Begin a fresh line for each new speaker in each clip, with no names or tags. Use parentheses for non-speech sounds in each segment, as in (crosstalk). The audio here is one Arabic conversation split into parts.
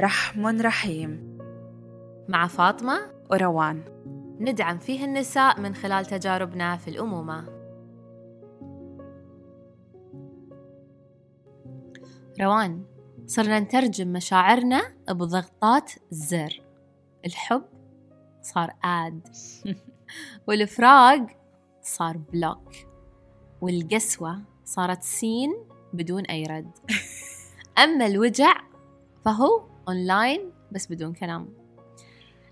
رحم رحيم.
مع فاطمة
وروان.
ندعم فيه النساء من خلال تجاربنا في الأمومة. روان صرنا نترجم مشاعرنا بضغطات زر. الحب صار آد. (laughs) والفراق صار بلوك. والقسوة صارت سين بدون أي رد. (laughs) أما الوجع فهو أونلاين بس بدون كلام.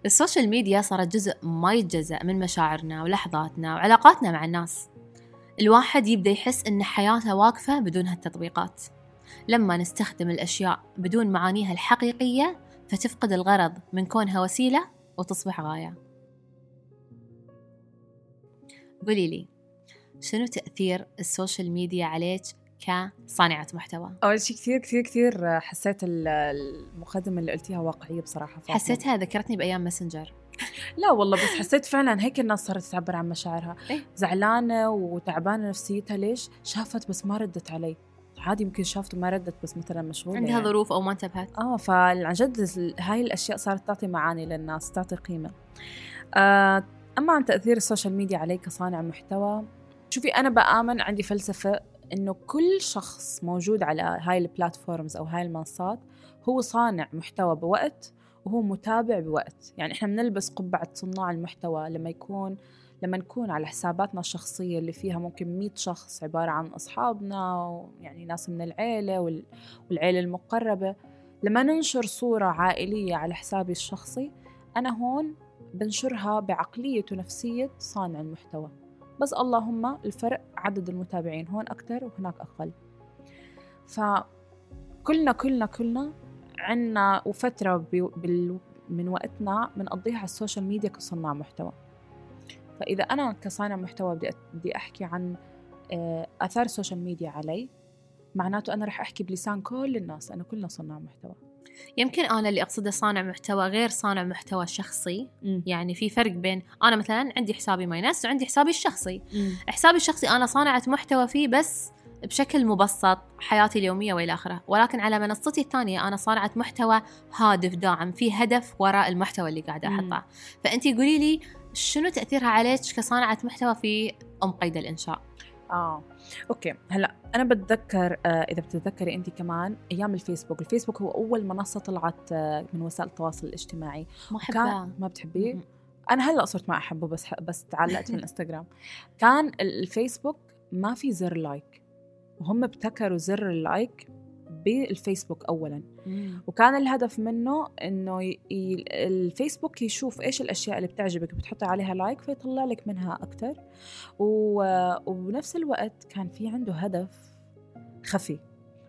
ال social media صارت جزء ما يتجزأ من مشاعرنا ولحظاتنا وعلاقاتنا مع الناس. الواحد يبدأ يحس إن حياته واقفة بدون هالتطبيقات. لما نستخدم الأشياء بدون معانيها الحقيقية فتفقد الغرض من كونها وسيلة وتصبح غاية. قولي لي شنو تأثير ال social media عليك كصانعة محتوى؟
أول شيء كثير كثير كثير حسيت المقدمة اللي قلتيها واقعية بصراحة فاطمة.
حسيتها ذكرتني بأيام ماسنجر (laughs)
لا والله بس حسيت فعلا هيك الناس صارت تعبر عن مشاعرها
إيه؟
زعلانة وتعبانة نفسيتها ليش؟ شافت بس ما ردت علي عادي يمكن شافت وما ردت بس مثلا مشغولة
عندها
يعني.
ظروف أو ما انتبهت
آه فعن جد هاي الأشياء صارت تعطي معاني للناس تعطي قيمة آه أما عن تأثير ال social media علي كصانع محتوى شوفي أنا بآمن عندي فلسفة إنه كل شخص موجود على هاي ال platforms أو هاي المنصات هو صانع محتوى بوقت وهو متابع بوقت. يعني إحنا بنلبس قبعة صناع المحتوى لما يكون لما نكون على حساباتنا الشخصية اللي فيها ممكن مئة شخص عبارة عن أصحابنا ويعني ناس من العيلة والعيلة المقربة. لما ننشر صورة عائلية على حسابي الشخصي أنا هون بنشرها بعقلية ونفسية صانع المحتوى. بس اللهم الفرق عدد المتابعين هون أكثر وهناك أقل. فكلنا كلنا كلنا عنا وفترة من وقتنا بنقضيها على ال social media كصناع محتوى. فإذا أنا كصانع محتوى بدي بدي أحكي عن آه، آثار ال social media علي معناته أنا رح أحكي بلسان كل الناس لأنه كلنا صناع محتوى.
يمكن أنا اللي أقصده صانع محتوى غير صانع محتوى شخصي.
م.
يعني في فرق بين أنا مثلا عندي حسابي ماينس وعندي حسابي الشخصي.
م.
حسابي الشخصي أنا صانعه محتوى فيه بس بشكل مبسط حياتي اليومية وإلى آخره. ولكن على منصتي الثانية أنا صانعة محتوى هادف داعم في هدف وراء المحتوى اللي قاعدة أحطه. فأنتي قولي لي شنو تأثيرها عليك كصانعة محتوى في أم قيد الإنشاء؟
آه. okay. هلا أنا بتذكر آه إذا بتتذكري انت كمان أيام الفيسبوك. الفيسبوك هو أول منصة طلعت آه من وسائل التواصل الاجتماعي.
ما أحبها
ما بتحبيه؟ أنا هلأ صرت ما أحبه بس بس تعلقت من (laughs) الانستغرام كان الفيسبوك ما في زر like. وهم ابتكروا زر ال like بالفيسبوك اولا. وكان الهدف منه إنه ي... ي... الفيسبوك يشوف إيش الأشياء اللي بتعجبك بتحطي عليها like فيطلع لك منها أكثر و... وبنفس الوقت كان في عنده هدف خفي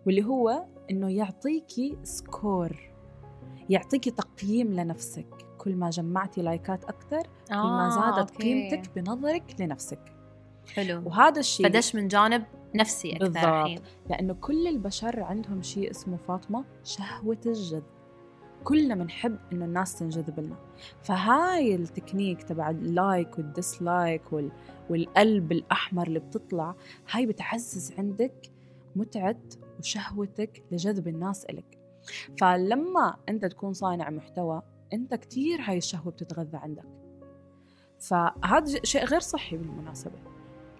واللي هو إنه يعطيكي score يعطيكي تقييم لنفسك. كل ما جمعتي like ات أكثر كل ما
آه،
زادت
okay.
قيمتك بنظرك لنفسك.
حلو.
وهذا الشيء
فدش من جانب نفسي أكثر
بالضبط.
الحين.
لأنه كل البشر عندهم شيء اسمه فاطمة شهوة الجذب. كلنا بنحب إنه الناس تنجذب لنا. فهاي التكنيك تبع ال like وال dislike وال... والقلب الأحمر اللي بتطلع هاي بتعزز عندك متعة وشهوتك لجذب الناس إلك. فلما أنت تكون صانع محتوى أنت كتير هاي الشهوة بتتغذى عندك. فهذا شيء غير صحي بالمناسبة.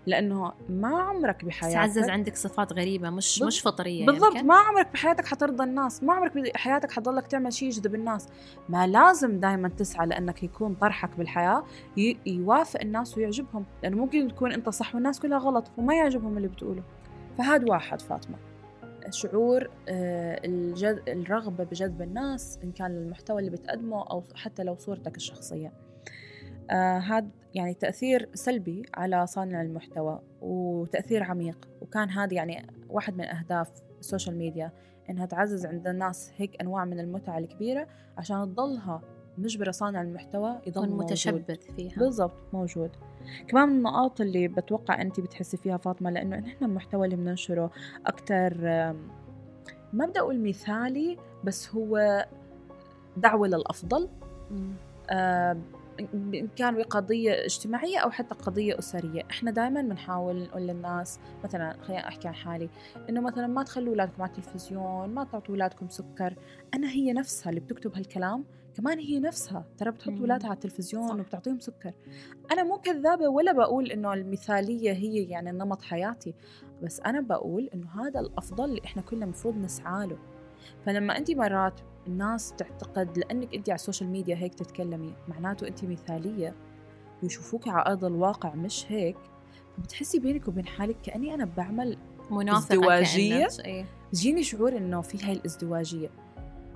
لأنه ما عمرك بحياتك
تعزز عندك صفات غريبة مش
بال-
مش فطرية
بالضبط.
يمكن.
ما عمرك بحياتك حترضي الناس ما عمرك بحياتك حتضلك تعمل شيء يجذب الناس. ما لازم دائما تسعى لأنك يكون طرحك بالحياة ي- يوافق الناس ويعجبهم. لأنه ممكن تكون أنت صح والناس كلها غلط وما يعجبهم اللي بتقوله. فهذا واحد فاطمة. شعور آه، الجذ... الرغبة بجذب الناس إن كان المحتوى اللي بتقدمه أو حتى لو صورتك الشخصية. آه هذا يعني تأثير سلبي على صانع المحتوى وتأثير عميق. وكان هذا يعني واحد من أهداف السوشيال ميديا إنها تعزز عند الناس هيك أنواع من المتعة الكبيرة عشان تضلها مجبرة صانع المحتوى يضل
متشبث فيها.
بالضبط موجود. كمان من النقاط اللي بتوقع أنت بتحسي فيها فاطمة لأنه نحن المحتوى اللي بننشره أكتر ما بدي أقول مثالي بس هو دعوة للأفضل.
مم.
آه، إن كان بقضية اجتماعية أو حتى قضية أسرية إحنا دائما بنحاول نقول للناس مثلا خلينا أحكي عن حالي إنه مثلا ما تخلوا أولادكم على التلفزيون ما تعطوا أولادكم سكر أنا هي نفسها اللي بتكتب هالكلام كمان هي نفسها ترى بتحط. أولادها على التلفزيون
صح.
وبتعطيهم سكر أنا مو كذابة ولا بقول إنه المثالية هي يعني نمط حياتي بس أنا بقول إنه هذا الأفضل اللي إحنا كلنا المفروض نسعى له فلما انت مرات الناس تعتقد لأنك انت على ال social media هيك تتكلمي معناته انت مثالية ويشوفوك على أرض الواقع مش هيك فبتحسي بينك وبين حالك كأني أنا بعمل
منافقة
ازدواجية؟
إيه.
جيني شعور إنه في هاي الازدواجية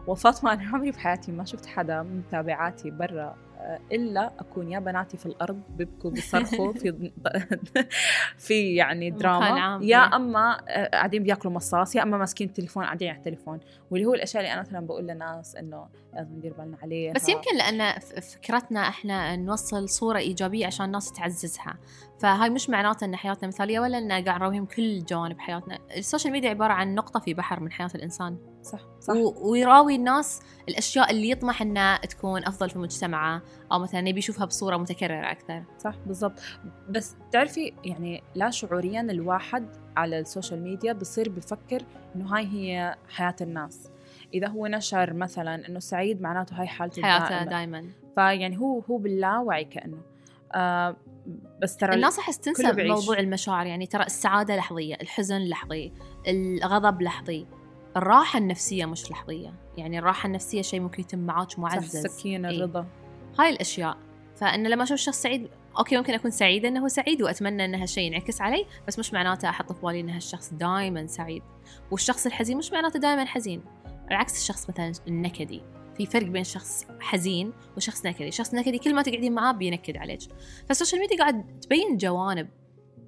وفاطمة أنا عمري بحياتي ما شفت حدا من متابعاتي برا إلا أكون يا بناتي في الأرض بيبكوا بيصرخوا في (laughs) في يعني دراما. يا
إيه.
أما آه، قاعدين بياكلوا مصاص يا أما ماسكين التليفون قاعدين على التليفون واللي هو الأشياء اللي أنا مثلا بقول للناس إنه لازم ندير بالنا عليها.
بس يمكن لأن فكرتنا إحنا نوصل صورة إيجابية عشان الناس تعززها. فهاي مش معناته إن حياتنا مثالية ولا ان قاعد نراويهم كل جوانب حياتنا. ال social media عبارة عن نقطة في بحر من حياة الإنسان.
صح صح.
و- ويراوي الناس الأشياء اللي يطمح إنها تكون أفضل في مجتمعه أو مثلا يبي يشوفها بصورة متكررة أكثر.
صح بالضبط. بس تعرفي يعني لا شعوريا الواحد على ال social media بصير بفكر إنه هاي هي حياة الناس. إذا هو نشر مثلا إنه سعيد معناته هاي حالته
حياته. دائما.
فيعني هو هو باللاوعي كأنه. آه بس ترى
الناس احس تنسى. موضوع المشاعر يعني ترى السعادة لحظية الحزن لحظي الغضب لحظي. الراحة النفسية مش لحظية. يعني الراحة النفسية شيء ممكن يتم معاك
صح
معزز.
السكينة
إيه.
الرضا
هاي الأشياء. فإن لما أشوف شخص سعيد okay ممكن أكون سعيدة إنه هو سعيد وأتمنى ان هالشيء ينعكس علي بس مش معناته أحط في بالي ان هالشخص دائما سعيد. والشخص الحزين مش معناته دائما حزين. العكس الشخص مثلا النكدي. في فرق بين شخص حزين وشخص نكدي. شخص نكدي كل ما تقعدين معاه بينكد عليك. فال social media قاعد تبين جوانب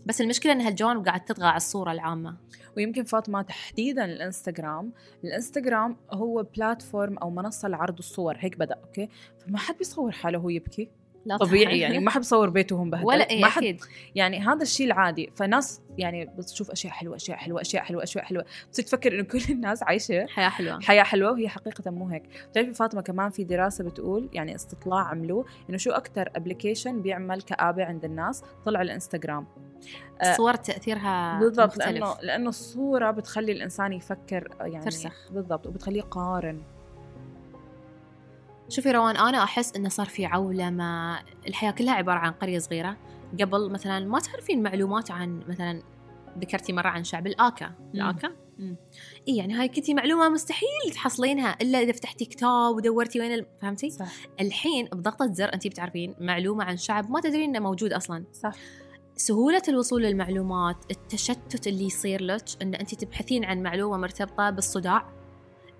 بس المشكلة ان هالجوانب قاعد تطغى على الصورة العامة.
ويمكن فاطمة تحديدا الإنستغرام. الإنستغرام هو platform أو منصة لعرض الصور. هيك بدأ okay؟ فما حد بيصور حاله وهو يبكي.
لا
طبيعي يعني ما حد بيصور بيته وهو مبهدل
ولا إيه
ما حد يعني هذا الشيء العادي. فناس يعني بتشوف أشياء حلوة أشياء حلوة أشياء حلوة أشياء حلوة. بتصير تفكر إنه كل الناس عايشة
حياة حلوة.
حياة حلوة وهي حقيقة مو هيك. بتعرفي فاطمة كمان في دراسة بتقول يعني استطلاع عملوه إنه شو أكثر ابلكيشن بيعمل كابه عند الناس؟ طلع الإنستغرام. آه،
الصور تأثيرها
بالضبط
مختلف.
لأنه لأنه الصورة بتخلي الإنسان يفكر يعني
ترسخ.
بالضبط وبتخليه يقارن.
شوفي روان أنا أحس إنه صار في عولمه الحياة كلها عبارة عن قرية صغيرة. قبل مثلا ما تعرفين معلومات عن مثلا ذكرتي مرة عن شعب الآكا. الآكا؟
مم.
إي يعني هاي كنتي معلومة مستحيل تحصلينها إلا إذا فتحتي كتاب ودورتي وين ال- فهمتي؟
صح.
الحين بضغطة زر انت بتعرفين معلومة عن شعب ما تدرين إنه موجود أصلا.
صح.
سهولة الوصول للمعلومات التشتت اللي يصير لك إن انت تبحثين عن معلومة مرتبطة بالصداع.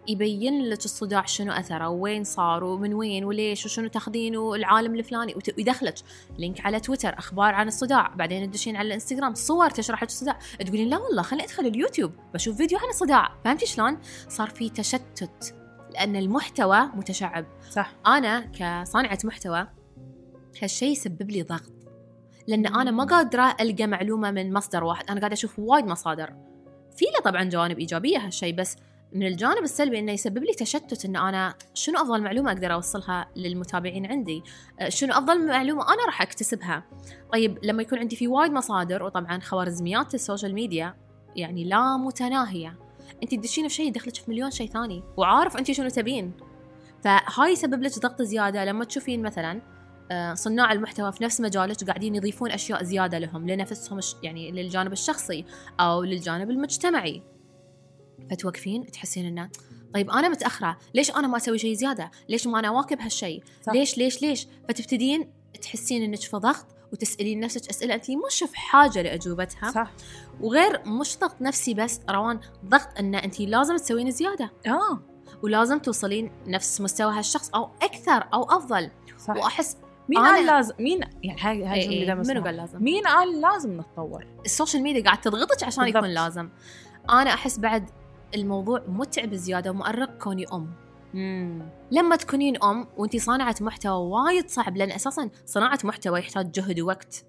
يبين لك الصداع شنو أثره وين صار ومن وين وليش وشنو تاخذينه العالم الفلاني ويدخلك. link على تويتر أخبار عن الصداع. بعدين تدشين على الإنستغرام صور تشرح لك الصداع. تقولين لا والله خليني أدخل اليوتيوب بشوف فيديو عن الصداع. فهمتي شلون؟ صار في تشتت لأن المحتوى متشعب.
صح.
أنا كصانعة محتوى هالشيء يسبب لي ضغط. لأن أنا ما قادرة ألقى معلومة من مصدر واحد. أنا قاعدة أشوف وايد مصادر. في له طبعا جوانب إيجابية هالشيء بس من الجانب السلبي إنه يسبب لي تشتت إن أنا شنو أفضل معلومة أقدر أوصلها للمتابعين عندي؟ أه، شنو أفضل معلومة أنا راح أكتسبها؟ طيب لما يكون عندي في وايد مصادر وطبعا خوارزميات ال social media يعني لا متناهية أنت تدشين في شيء يدخلك في مليون شيء ثاني وعارف أنت شنو تبين. فهاي يسبب لك ضغط زيادة. لما تشوفين مثلا آه، صناع المحتوى في نفس مجالك قاعدين يضيفون أشياء زيادة لهم لنفسهم يعني للجانب الشخصي أو للجانب المجتمعي. فتوقفين؟ تحسين إنه طيب أنا متأخرة ليش أنا ما أسوي شيء زيادة؟ ليش ما أنا أواكب هالشيء. ليش ليش ليش؟ فتبتدين تحسين إنك في ضغط وتسألين نفسك أسئلة انت مش في حاجة لأجوبتها.
صح.
وغير مش ضغط نفسي بس روان ضغط إن انت لازم تسوين زيادة.
آه.
ولازم توصلين نفس مستوى هالشخص أو أكثر أو أفضل.
صح.
وأحس
مين
أنا-
قال لازم؟ مين يعني هاي هاي
إيه
الجملة
إيه منو. قال لازم؟
مين قال لازم نتطور؟
ال social media قاعد تضغطك عشان
بالضبط.
يكون لازم. أنا أحس بعد الموضوع متعب زياده ومؤرق كوني أم.
امم
لما تكونين أم وانت صانعة محتوى وايد صعب لأن أساسا صناعة محتوى يحتاج جهد ووقت.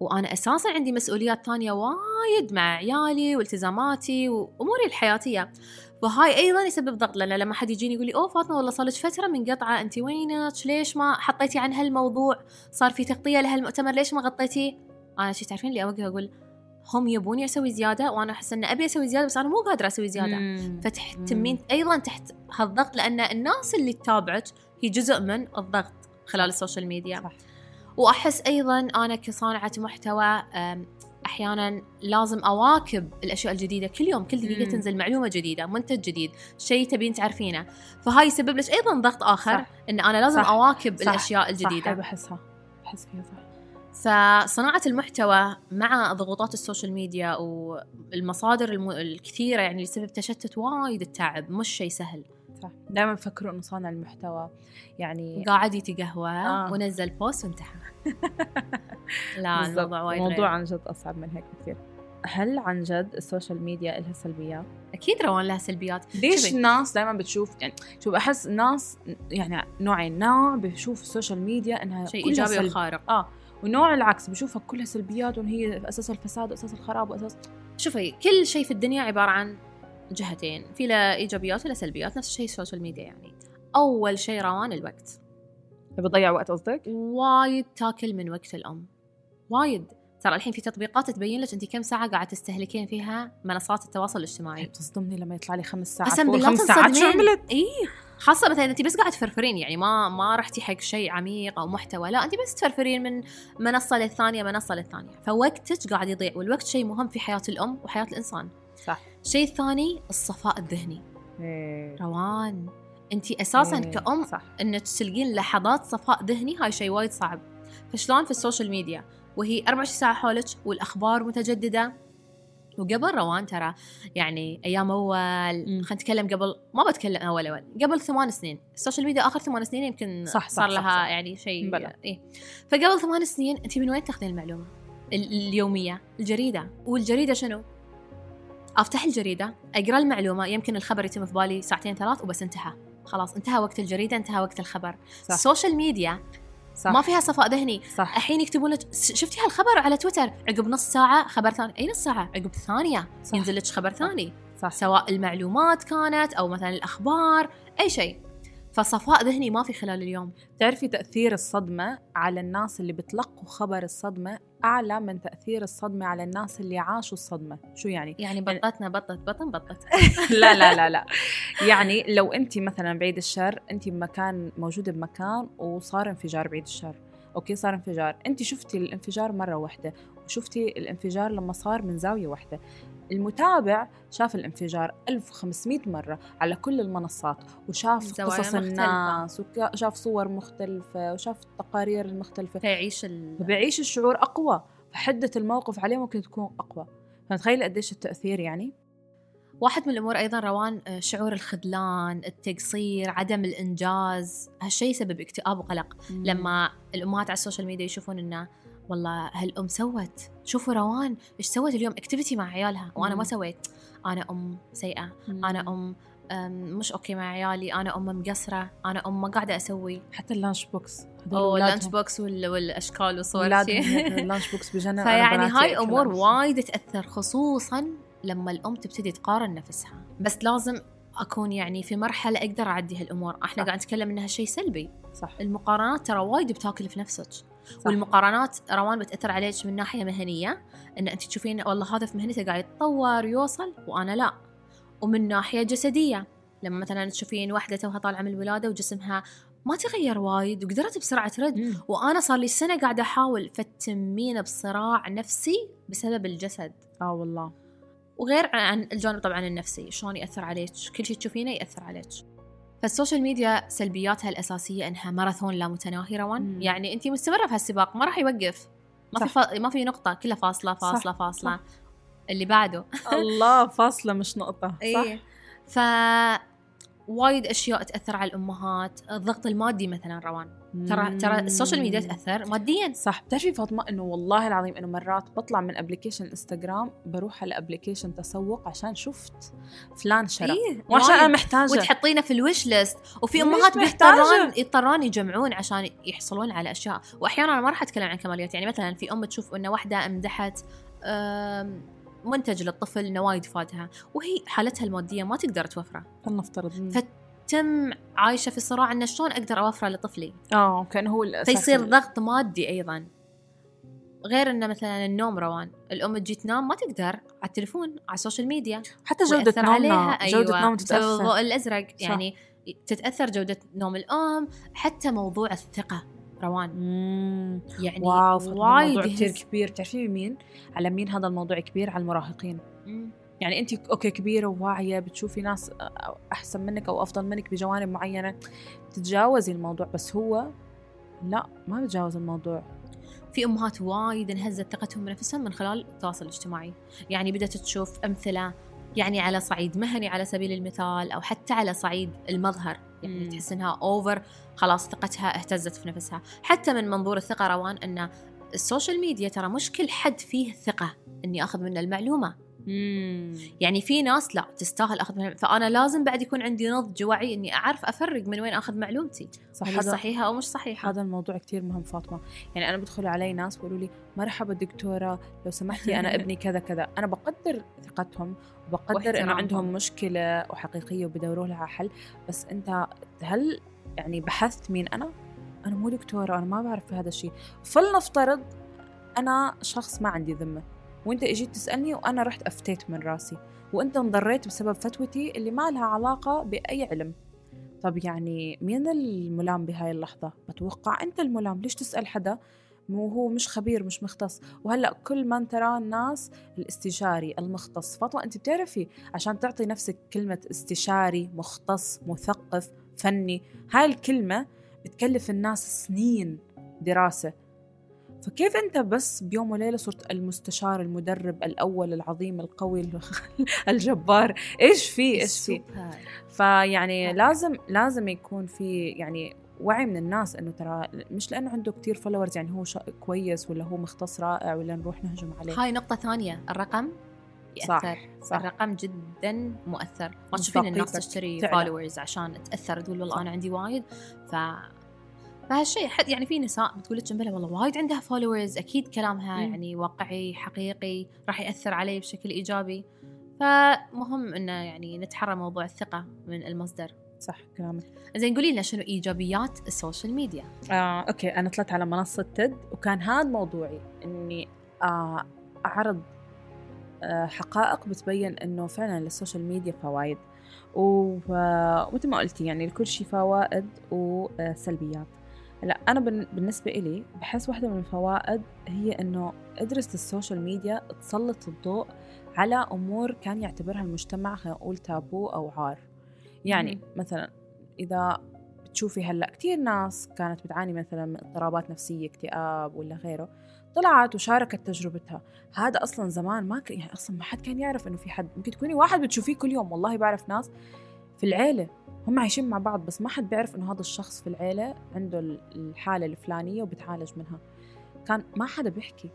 وأنا أساسا عندي مسؤوليات ثانية وايد مع عيالي والتزاماتي وأموري الحياتية. وهاي أيضا يسبب ضغط لأن لما حد يجيني يقول لي أوه فاطمة والله صار لك فترة منقطعه انت وينك؟ ليش ما حطيتي عن هالموضوع؟ صار في تغطية لهالمؤتمر ليش ما غطيتي؟ أنا شي تعرفين اللي أوقف أقول هم يبوني أسوي زيادة وأنا أحس إن أبي أسوي زيادة بس أنا مو قادرة أسوي زيادة
مم.
فتحتمين أيضا تحت هالضغط لأن الناس اللي تتابعك هي جزء من الضغط خلال ال social media
صح.
وأحس أيضا أنا كصانعة محتوى أحيانا لازم أواكب الأشياء الجديدة كل يوم كل دقيقة
مم.
تنزل معلومة جديدة منتج جديد شيء تبين تعرفينه فهاي يسبب لك أيضا ضغط آخر
صح.
إن أنا لازم
صح.
أواكب
صح.
الأشياء
صح
الجديدة
بحسها بحس فيها صح
فصناعة المحتوى مع ضغوطات ال social media والمصادر الم... الكثيرة يعني اللي تسبب تشتت وايد التعب مش شيء سهل
صح دائما بفكروا إنه صانع المحتوى يعني
قاعد يتقهوى
آه.
ونزل post وانتهى (laughs) لا. الموضوع وايد
الموضوع. عن جد أصعب من هيك كثير هل عن جد ال social media لها سلبيات؟
أكيد روان لها سلبيات
ليش. الناس دائما بتشوف يعني شوف أحس الناس يعني نوعين نوع بشوف ال social
media
إنها
شيء
إيجابي
وخارق
آه ونوع العكس بشوفها كلها سلبيات وان هي أساس الفساد وأساس الخراب وأساس
شوفي كل شيء في الدنيا عبارة عن جهتين في له إيجابيات ولا سلبيات نفس الشيء السوشيال ميديا يعني. أول شيء روان الوقت.
بتضيع وقت قصدك؟
وايد تاكل من وقت الأم. وايد. ترى الحين في تطبيقات تبين لك انت كم ساعة قاعدة تستهلكين فيها منصات التواصل الاجتماعي.
بتصدمني لما يطلع لي خمس ساعات.
قسم بالله
خمس ساعات شو. عملت؟
اي خاصة مثلا انت بس قاعد تفرفرين يعني ما ما رحتي حق شيء عميق أو محتوى لا انت بس تفرفرين من منصة للثانية منصة للثانية. فوقتك قاعد يضيع والوقت شيء مهم في حياة الأم وحياة الإنسان.
صح.
الشيء الثاني الصفاء الذهني.
إيه.
روان انت أساسا
إيه.
كأم
صح.
إنك تسلقين لحظات صفاء ذهني هاي شيء وايد صعب. فشلون في السوشيال ميديا؟ وهي 24 ساعة حولك والأخبار متجددة. وقبل روان ترى يعني أيام أول
مم.
خلينا نتكلم قبل ما بتكلم أول أول قبل ثمان سنين السوشيال ميديا آخر ثمان سنين يمكن
صح، صح،
صار
صح،
لها
صح.
يعني شيء. إيه فقبل ثمان سنين أنت من وين تاخذين المعلومة؟ ال- اليومية الجريدة والجريدة شنو؟ أفتح الجريدة أقرأ المعلومة يمكن الخبر يتم في بالي ساعتين ثلاث وبس انتهى خلاص انتهى وقت الجريدة انتهى وقت الخبر السوشيال ميديا
صح.
ما فيها صفاء ذهني.
صح.
الحين يكتبون لك "س- شفتي هالخبر على تويتر؟ عقب نص ساعة خبر ثاني. أي نص ساعة؟ عقب ثانية.
صح.
ينزل لك خبر ثاني.
صح.
سواء المعلومات كانت أو مثلا الأخبار أي شيء. فصفاء ذهني ما في خلال اليوم.
تعرفي تأثير الصدمة على الناس اللي بتلقوا خبر الصدمة أعلى من تأثير الصدمة على الناس اللي عاشوا الصدمة. شو يعني؟
يعني بطتنا بطت بطن بطت. (laughs)
لا لا لا لا. (laughs) يعني لو أنت مثلا بعيد الشر أنت بمكان موجودة بمكان وصار انفجار بعيد الشر. أوكي صار انفجار. أنت شفتي الانفجار مرة واحدة وشفتي الانفجار لما صار من زاوية واحدة. المتابع شاف الانفجار 1500 مرة على كل المنصات وشاف قصص. الناس وشاف صور مختلفة وشاف التقارير المختلفة
فيعيش ال...
فبيعيش الشعور أقوى فحدة الموقف عليه ممكن تكون أقوى. فتخيل قديش التأثير يعني؟
واحد من الأمور أيضا روان آه، شعور الخذلان التقصير عدم الإنجاز هالشيء يسبب اكتئاب وقلق. لما الأمهات على السوشيال ميديا يشوفون إنه والله هالأم سوت. شوفوا روان إيش سوت اليوم؟ activity مع عيالها. وأنا ما. سويت. أنا أم سيئة. أنا أم أم، مش okay مع عيالي. أنا أم مقصرة. أنا أم ما قاعدة أسوي.
حتى ال lunch box.
أو.
ال
lunch box وال- والأشكال والصور.
هيك (laughs) ال lunch box بجنن.
فيعني
أنا
هاي
أمور.
وايد تاثر خصوصا لما الأم تبتدي تقارن نفسها. بس لازم أكون يعني في مرحلة أقدر أعدي هالأمور.
إحنا.
قاعد نتكلم إنها شيء سلبي.
صح.
المقارنات ترى وايد بتاكل في نفسك.
صح.
والمقارنات روان بتأثر عليك من ناحية مهنية إن أنت تشوفين والله هذا في مهنته قاعد يتطور ويوصل وأنا لا. ومن ناحية جسدية لما مثلا تشوفين واحدة توها طالعة من الولادة وجسمها ما تغير وايد وقدرت بسرعة ترد
مم.
وأنا صار لي سنة قاعدة أحاول فتمين بصراع نفسي بسبب الجسد.
آه والله.
وغير عن الجانب طبعا النفسي شلون يأثر عليك؟ كل شيء تشوفينه يأثر عليك. فالسوشيال ميديا سلبياتها الأساسية إنها ماراثون لا متناهي روان
مم.
يعني انت مستمرة في هالسباق ما راح يوقف ما في
صح.
ف... ما في نقطة كلها فاصلة فاصلة
صح.
فاصلة
صح.
اللي بعده
الله فاصلة مش نقطة (laughs) صح
إيه. ف وايد أشياء تأثر على الأمهات الضغط المادي مثلا روان ترى ترى السوشيال ميديا. تأثر ماديا
صح بتعرفي فاطمة إنه والله العظيم إنه مرات بطلع من application إنستغرام بروح على application تسوق عشان شفت فلان شرى
إيه.
وعشان أنا
وايد.
محتاجة
وتحطينه في ال wish
list
وفي
أمهات.
بيضطرون يضطرون يجمعون عشان يحصلون على أشياء واحيانا أنا ما راح أتكلم عن كماليات يعني مثلا في أم تشوف إنه واحدة مدحت أم، منتج للطفل انه وايد فادها وهي حالتها المادية ما تقدر توفره.
فلنفترض.
فتم عايشة في صراع انه شلون أقدر أوفره لطفلي؟
آه كان هو الأساس
فيصير ضغط مادي أيضا. غير إنه مثلا النوم روان. الأم تجي تنام ما تقدر على التليفون على السوشيال ميديا.
حتى نومنا
عليها
جودة
أيوة
نوم
بسبب
تتأثر.
الضوء الأزرق.
صح.
يعني تتأثر جودة نوم الأم حتى موضوع الثقة. روان.
مم.
يعني
wow
وايد
كثير. كبير. تعرفين مين؟ على مين هذا الموضوع كبير؟ على المراهقين.
مم.
يعني انت okay كبيرة وواعية بتشوفي ناس أحسن منك أو أفضل منك بجوانب معينة تتجاوزي الموضوع. بس هو لا ما بتجاوز الموضوع.
في أمهات وايد انهزت ثقتهم بنفسهم من خلال التواصل الاجتماعي. يعني بدأت تشوف أمثلة يعني على صعيد مهني على سبيل المثال أو حتى على صعيد المظهر. يعني
مم.
تحس إنها over خلاص ثقتها اهتزت في نفسها حتى من منظور الثقة روان إن السوشيال ميديا ترى مش كل حد فيه ثقة إني أخذ منه المعلومة يعني في ناس لا تستاهل أخذ منها فأنا لازم بعد يكون عندي نضج وعي إني أعرف أفرق من وين أخذ معلومتي
صح
هل صحيحة أو مش صحيحة.
هذا الموضوع كتير مهم فاطمة. يعني أنا بدخل علي ناس بيقولوا لي مرحبا دكتورة لو سمحتي أنا (laughs) ابني كذا كذا. أنا بقدر ثقتهم وبقدر انه. عندهم مشكلة وحقيقية وبدوروا لها حل. بس أنت هل يعني بحثت مين أنا؟ أنا مو دكتورة أنا ما بعرف في هذا الشيء. فلنفترض أنا شخص ما عندي ذمة. وانت اجيت تسألني وأنا رحت أفتيت من راسي. وأنت انضريت بسبب فتوتي اللي ما لها علاقة بأي علم. طب يعني مين الملام بهاي اللحظة؟ بتوقع أنت الملام. ليش تسأل حدا؟ مو هو مش خبير مش مختص. وهلأ كل من ترى الناس الاستشاري المختص. فاطمة أنت بتعرفي عشان تعطي نفسك كلمة استشاري مختص مثقف فني هاي الكلمة بتكلف الناس سنين دراسة. فكيف أنت بس بيوم وليلة صرت المستشار المدرب الأول العظيم القوي (laughs) الجبار إيش في إيش في. فيعني. لازم لازم يكون في يعني وعي من الناس إنه ترى مش لأنه عنده كتير فولورز يعني هو كويس ولا هو مختص رائع ولا نروح نهجم عليه
هاي نقطة ثانية الرقم يأثر
صح صح
الرقم جدا مؤثر ما تشوفين الناس تشتري. followers عشان تأثر تقول والله. أنا عندي وايد ف فهالشيء حد يعني في نساء بتقول لك بلا والله وايد عندها followers أكيد كلامها
مم.
يعني واقعي حقيقي راح يأثر علي بشكل إيجابي. فمهم إنه يعني نتحرى موضوع الثقة من المصدر.
صح كلامك.
زين قولي لنا شنو إيجابيات السوشيال ميديا؟
آه، okay أنا طلعت على منصة TED وكان هذا موضوعي إني آه، أعرض آه، حقائق بتبين إنه فعلا للسوشيال ميديا فوائد ومثل ما قلتي يعني لكل شيء فوائد وسلبيات لا أنا بالنسبة إلي بحس واحدة من الفوائد هي إنه قدرت السوشيال ميديا تسلط الضوء على أمور كان يعتبرها المجتمع خلينا نقول تابو أو عار يعني. مثلا إذا بتشوفي هلأ كثير ناس كانت بتعاني مثلا من اضطرابات نفسية اكتئاب ولا غيره طلعت وشاركت تجربتها هذا أصلا زمان ما ك... يعني أصلا ما حد كان يعرف إنه في حد ممكن تكوني واحد بتشوفيه كل يوم والله بعرف ناس في العيلة هم عايشين مع بعض بس ما حد بيعرف إنه هذا الشخص في العيلة عنده ال- الحالة الفلانية وبتعالج منها. كان ما حدا بيحكي.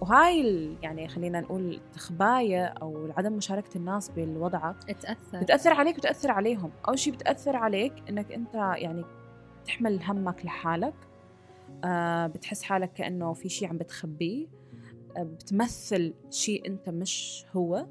وهاي يعني خلينا نقول التخباية أو عدم مشاركة الناس بالوضع
تأثر.
بتأثر عليك وتأثر عليهم. أول شيء بتأثر عليك إنك أنت يعني تحمل همك لحالك. آه بتحس حالك كأنه في شيء عم بتخبيه. آه بتمثل شيء أنت مش هو.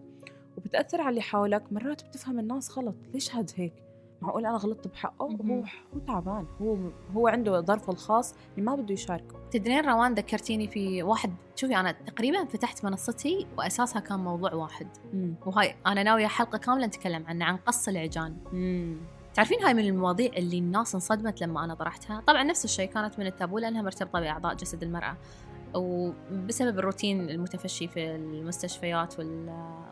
وبتأثر على اللي حولك. مرات بتفهم الناس غلط. ليش هاد هيك؟ معقول أنا غلطت بحقه
مهم.
هو هو تعبان هو هو عنده ظرفه الخاص اللي ما بده يشاركه
تدرين روان ذكرتيني في واحد شوفي أنا تقريبا فتحت منصتي وأساسها كان موضوع واحد
مم.
وهاي أنا ناوية حلقة كاملة نتكلم عنه عن قص العجان
مم.
تعرفين هاي من المواضيع اللي الناس انصدمت لما أنا طرحتها طبعا نفس الشيء كانت من التابو لأنها مرتبطة بأعضاء جسد المرأة وبسبب الروتين المتفشي في المستشفيات وال-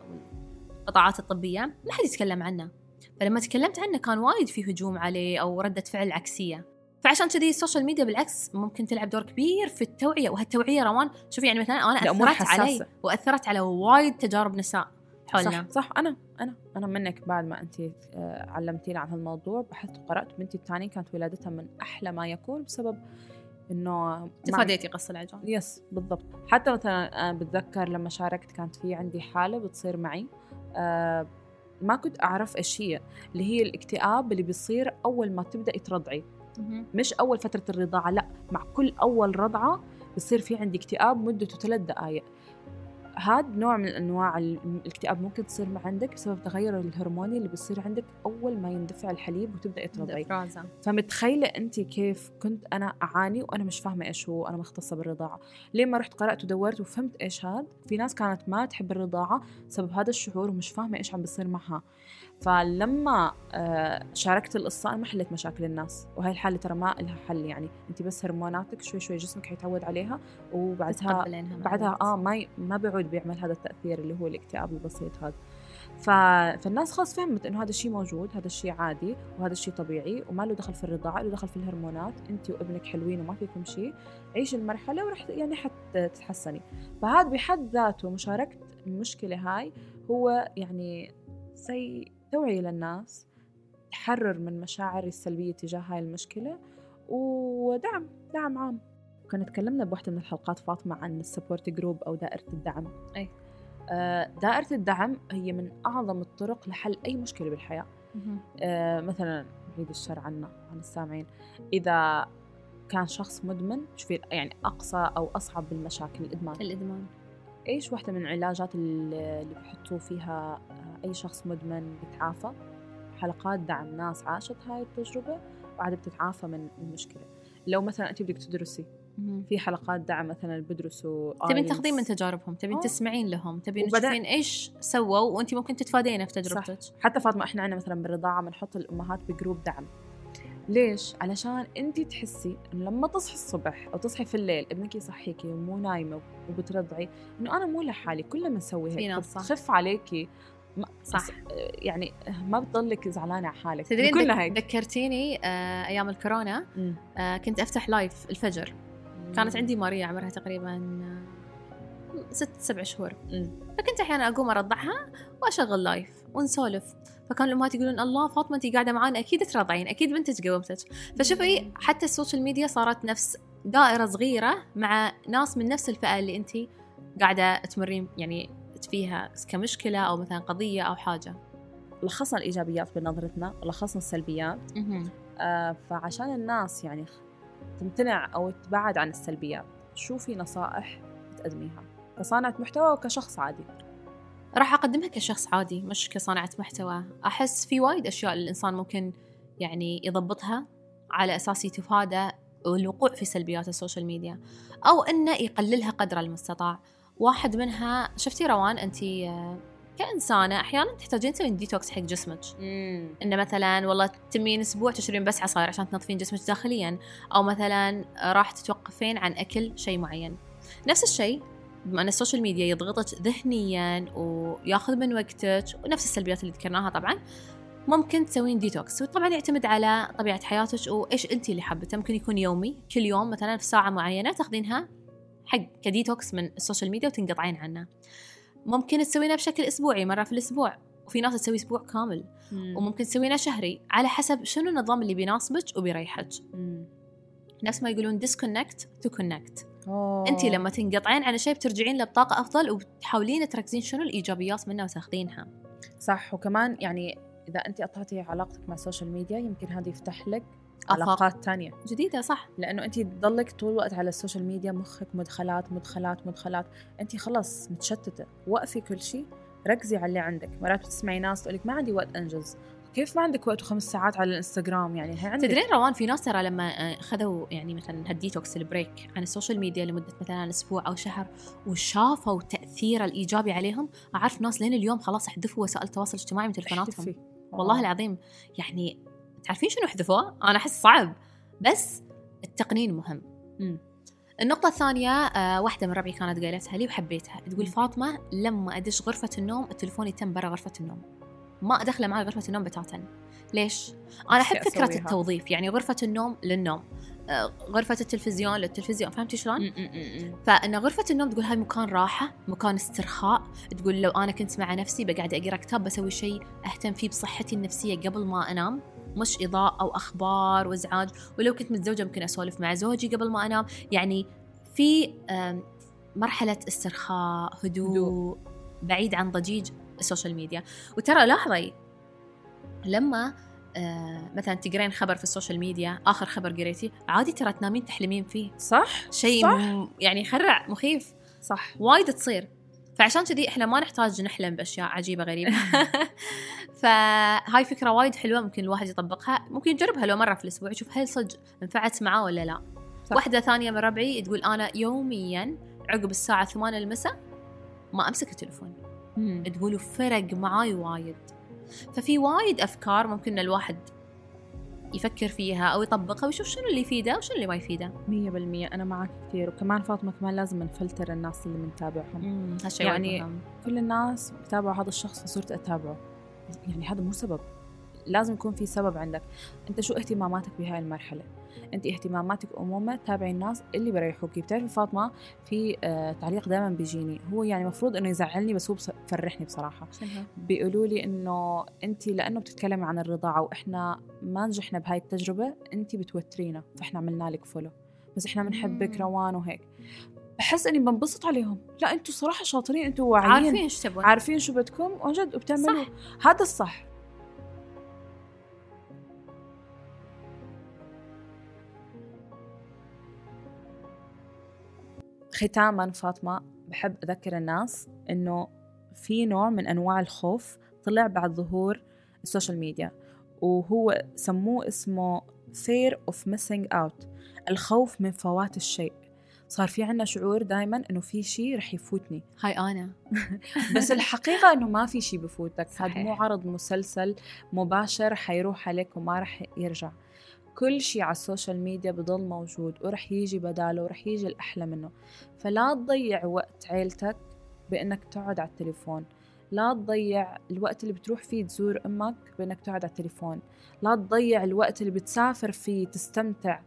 والقطاعات الطبية ما حد يتكلم عنه فلما تكلمت عنه كان وايد في هجوم عليه أو ردة فعل عكسية. فعشان كذي السوشيال ميديا بالعكس ممكن تلعب دور كبير في التوعية وهالتوعية روان شوفي يعني مثلا أنا
لأمور
أثرت علي. وأثرت على وايد تجارب نساء حولنا.
صح صح. أنا أنا أنا منك بعد ما انت آه، علمتيني عن هالموضوع بحثت وقرأت. بنتي الثانية كانت ولادتها من أحلى ما يكون بسبب إنه
تفاديتي قص العجان
يس بالضبط. حتى مثلا أنا بتذكر لما شاركت كانت في عندي حالة بتصير معي آه ما كنت أعرف إيش هي اللي هي الاكتئاب اللي بيصير أول ما تبداي ترضعي. مش أول فترة الرضاعة لأ مع كل أول رضعة بصير في عندي اكتئاب مدته ثلاث دقائق هذا نوع من أنواع ال- الاكتئاب ممكن تصير مع عندك بسبب تغير الهرموني اللي بيصير عندك أول ما يندفع الحليب وتبداي ترضعي فمتخيلة أنت كيف كنت أنا أعاني وأنا مش فاهمة إيش هو أنا مختصة بالرضاعة. ليه ما رحت قرأت ودورت وفهمت إيش هذا في ناس كانت ما تحب الرضاعة بسبب هذا الشعور ومش فاهمة إيش عم بيصير معها. فلما آه، شاركت القصة أنا ما حليت مشاكل الناس وهي الحالة ترى ما لها حل يعني. انت بس هرموناتك شوي شوي جسمك حيتعود عليها وبعدها بعدها. آه ما ي... ما بيعود بيعمل هذا التأثير اللي هو الاكتئاب البسيط هذا. ف... فالناس خلاص فهمت إنه هذا الشيء موجود هذا الشيء عادي وهذا الشيء طبيعي وما له دخل في الرضاعة له دخل في الهرمونات. انت وابنك حلوين وما فيكم شيء عيش المرحلة ورح يعني حتتحسني فهذا بحد ذاته مشاركة المشكلة هاي هو يعني زي توعية للناس تحرر من مشاعر السلبية تجاه هاي المشكلة ودعم دعم عام. كنا تكلمنا بوحدة من الحلقات فاطمة عن support group أو دائرة الدعم.
أي.
آه، دائرة الدعم هي من أعظم الطرق لحل أي مشكلة بالحياة. آه، مثلا بعيد الشر عنا عن السامعين. إذا كان شخص مدمن شوفي يعني أقصى أو أصعب بالمشاكل الإدمان.
الإدمان.
إيش واحدة من العلاجات اللي بحطوا فيها آه، أي شخص مدمن بيتعافى حلقات دعم ناس عاشت هاي التجربة وقاعدة بتتعافى من المشكلة لو مثلا أنت بدك تدرسي. في حلقات دعم مثلا بدرسوا
تبين. تاخذين من تجاربهم تبين
آه.
تسمعين لهم تبين تشوفين إيش سووا وأنت ممكن تتفادينه في تجربتك
حتى فاطمة إحنا عندنا مثلا بالرضاعة بنحط الأمهات بجروب دعم ليش؟ علشان انت تحسي انه لما تصحي الصبح أو تصحي في الليل ابنك يصحيكي ومو نايمة وبترضعي إنه أنا مو لحالي كلنا بنسوي
في
هيك. بتخف عليكي ما
صح.
يعني ما بتضلك زعلانة على حالك
تدرين
كلنا هيك
ذكرتيني آه أيام الكورونا
مم.
آه كنت أفتح live الفجر كانت عندي ماريا عمرها تقريبا آه، ست سبع شهور
مم.
فكنت أحيانا أقوم أرضعها وأشغل live ونسولف فكان الأمهات يقولون الله فاطمة انت قاعدة معانا. أكيد ترضعين أكيد بنتك قومتك فشوفي حتى السوشيال ميديا صارت نفس دائرة صغيرة مع ناس من نفس الفئة اللي انت قاعدة تمرين يعني فيها كمشكلة أو مثلا قضية أو حاجة.
لخصنا الإيجابيات بنظرتنا ولخصنا السلبيات. آه فعشان الناس يعني تمتنع أو تبعد عن السلبيات شو في نصائح تقدميها. كصانعة محتوى وكشخص عادي.
راح أقدمها كشخص عادي مش كصانعة محتوى. أحس في وايد أشياء الإنسان ممكن يعني يضبطها على أساس يتفادى الوقوع في سلبيات السوشيال ميديا أو إنه يقللها قدر المستطاع. واحد منها شفتي روان؟ أنت آه، كإنسانة أحيانا تحتاجين تسوين ديتوكس حق جسمك. إنه مثلا والله تمين أسبوع تشربين بس عصاير عشان تنظفين جسمك داخليا أو مثلا راح تتوقفين عن أكل شيء معين. نفس الشيء بما أن السوشيال ميديا يضغطك ذهنيا ويأخذ من وقتك ونفس السلبيات اللي ذكرناها طبعا ممكن تسوين ديتوكس وطبعا يعتمد على طبيعة حياتك وإيش أنت اللي حابته. ممكن يكون يومي كل يوم مثلا في ساعة معينة تاخذينها حق كديتوكس من السوشيال ميديا وتنقطعين عنه ممكن تسوينها بشكل أسبوعي مرة في الأسبوع. وفي ناس تسوي أسبوع كامل. وممكن تسوينها شهري على حسب شنو النظام اللي بيناسبك وبيريحك. نفس ما يقولون disconnect to connect انت لما تنقطعين عن شيء بترجعين له بطاقة أفضل وبتحاولين تركزين شنو الإيجابيات منه وتاخذينها.
صح وكمان يعني إذا أنت قطعتي علاقتك مع السوشيال ميديا يمكن هذا يفتح لك. علاقات تانية.
جديدة صح.
لأنه أنت تضلك طول الوقت على السوشيال ميديا مخك مدخلات مدخلات مدخلات. أنت خلص متشتتة. وقفي كل شيء ركزي على اللي عندك. مرات بتسمعي ناس تقولك ما عندي وقت أنجز. كيف ما عندك وقت وخمس ساعات على الانستغرام يعني هي عندك
تدرين روان في ناس ترى لما خذوا يعني مثلا هال detox ال break عن السوشيال ميديا لمدة مثلا أسبوع أو شهر وشافوا تاثيره الإيجابي عليهم أعرف ناس لين اليوم خلاص حذفوا وسائل التواصل الاجتماعي من تلفوناتهم. والله
آه.
العظيم يعني تعرفين شنو حذفوه؟ أنا أحس صعب بس التقنين مهم.
مم.
النقطة الثانية آه واحدة من ربعي كانت قالتها لي وحبيتها تقول. فاطمة لما أدش غرفة النوم التليفون يتم برا غرفة النوم ما أدخله معي غرفة النوم بتاتا ليش؟ أنا أحب
أشياء
فكرة
أسويها.
التوظيف يعني غرفة النوم للنوم آه غرفة التلفزيون للتلفزيون فهمتي شلون؟ فإن غرفة النوم تقول هاي مكان راحة مكان استرخاء تقول لو أنا كنت مع نفسي بقعد أقرأ كتاب بسوي شيء أهتم فيه بصحتي النفسية قبل ما أنام مش إضاءة أو أخبار وإزعاج ولو كنت متزوجة ممكن أسولف مع زوجي قبل ما أنام يعني في آم، مرحلة استرخاء هدوء,
هدوء.
بعيد عن ضجيج السوشيال ميديا. وترى لاحظي لما آه مثلا تقرين خبر في السوشيال ميديا آخر خبر قريتيه عادي ترى تنامين تحلمين فيه.
صح؟
شيء
صح.
م- يعني يخرع مخيف.
صح.
وايد تصير. فعشان كذي إحنا ما نحتاج نحلم بأشياء عجيبة غريبة. (laughs) فهاي فكرة وايد حلوة ممكن الواحد يطبقها. ممكن يجربها لو مرة في الأسبوع يشوف هل صدق نفعت معاه ولا لا. صح. واحدة ثانية من ربعي تقول أنا يوميا عقب الساعة 8 المساء ما أمسك التليفون. مم. تقول فرق معاي وايد. ففي وايد أفكار ممكن الواحد يفكر فيها أو يطبقها ويشوف شنو اللي يفيده وشنو اللي ما يفيده؟
100% أنا معك كثير. وكمان فاطمة كمان لازم نفلتر الناس اللي بنتابعهم يعني مهم. كل الناس بتابعوا هذا الشخص فصرت أتابعه. يعني هذا مو سبب. لازم يكون في سبب عندك. أنت شو اهتماماتك بهاي المرحلة؟ انت اهتماماتك عموما تابعي الناس اللي بريحوكي بتعرفي فاطمة؟ في آه تعليق دائما بيجيني. هو يعني المفروض إنه يزعلني بس هو بفرحني بصراحة. بيقولوا لي إنه أنت لأنه بتتكلمي عن الرضاعة وإحنا ما نجحنا بهاي التجربة أنت بتوترينا فإحنا عملنا لك فولو بس إحنا بنحبك روان وهيك. بحس إني بنبسط عليهم. لا أنتم صراحة شاطرين أنتم واعيين.
عارفين إيش تبون.
عارفين شو بدكم وجد وبتعملوا. هذا الصح. ختاما فاطمة بحب أذكر الناس إنه في نوع من أنواع الخوف طلع بعد ظهور السوشيال ميديا وهو سموه اسمه fear of missing out الخوف من فوات الشيء. صار في عنا شعور دائما إنه في شيء رح يفوتني. (laughs)
هاي أنا.
بس الحقيقة إنه ما في شيء بفوتك. هذا مو عرض مسلسل مباشر حيروح عليك وما رح يرجع. كل شيء على السوشيال ميديا بضل موجود ورح يجي بداله ورح يجي الأحلى منه. فلا تضيع وقت عيلتك بأنك تقعد على التليفون. لا تضيع الوقت اللي بتروح فيه تزور أمك بأنك تقعد على التليفون. لا تضيع الوقت اللي بتسافر فيه تستمتع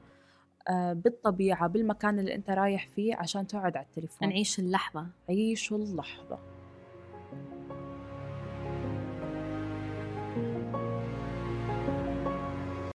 آه، بالطبيعة بالمكان اللي أنت رايح فيه عشان تقعد على التليفون.
نعيش اللحظة.
عيشوا اللحظة.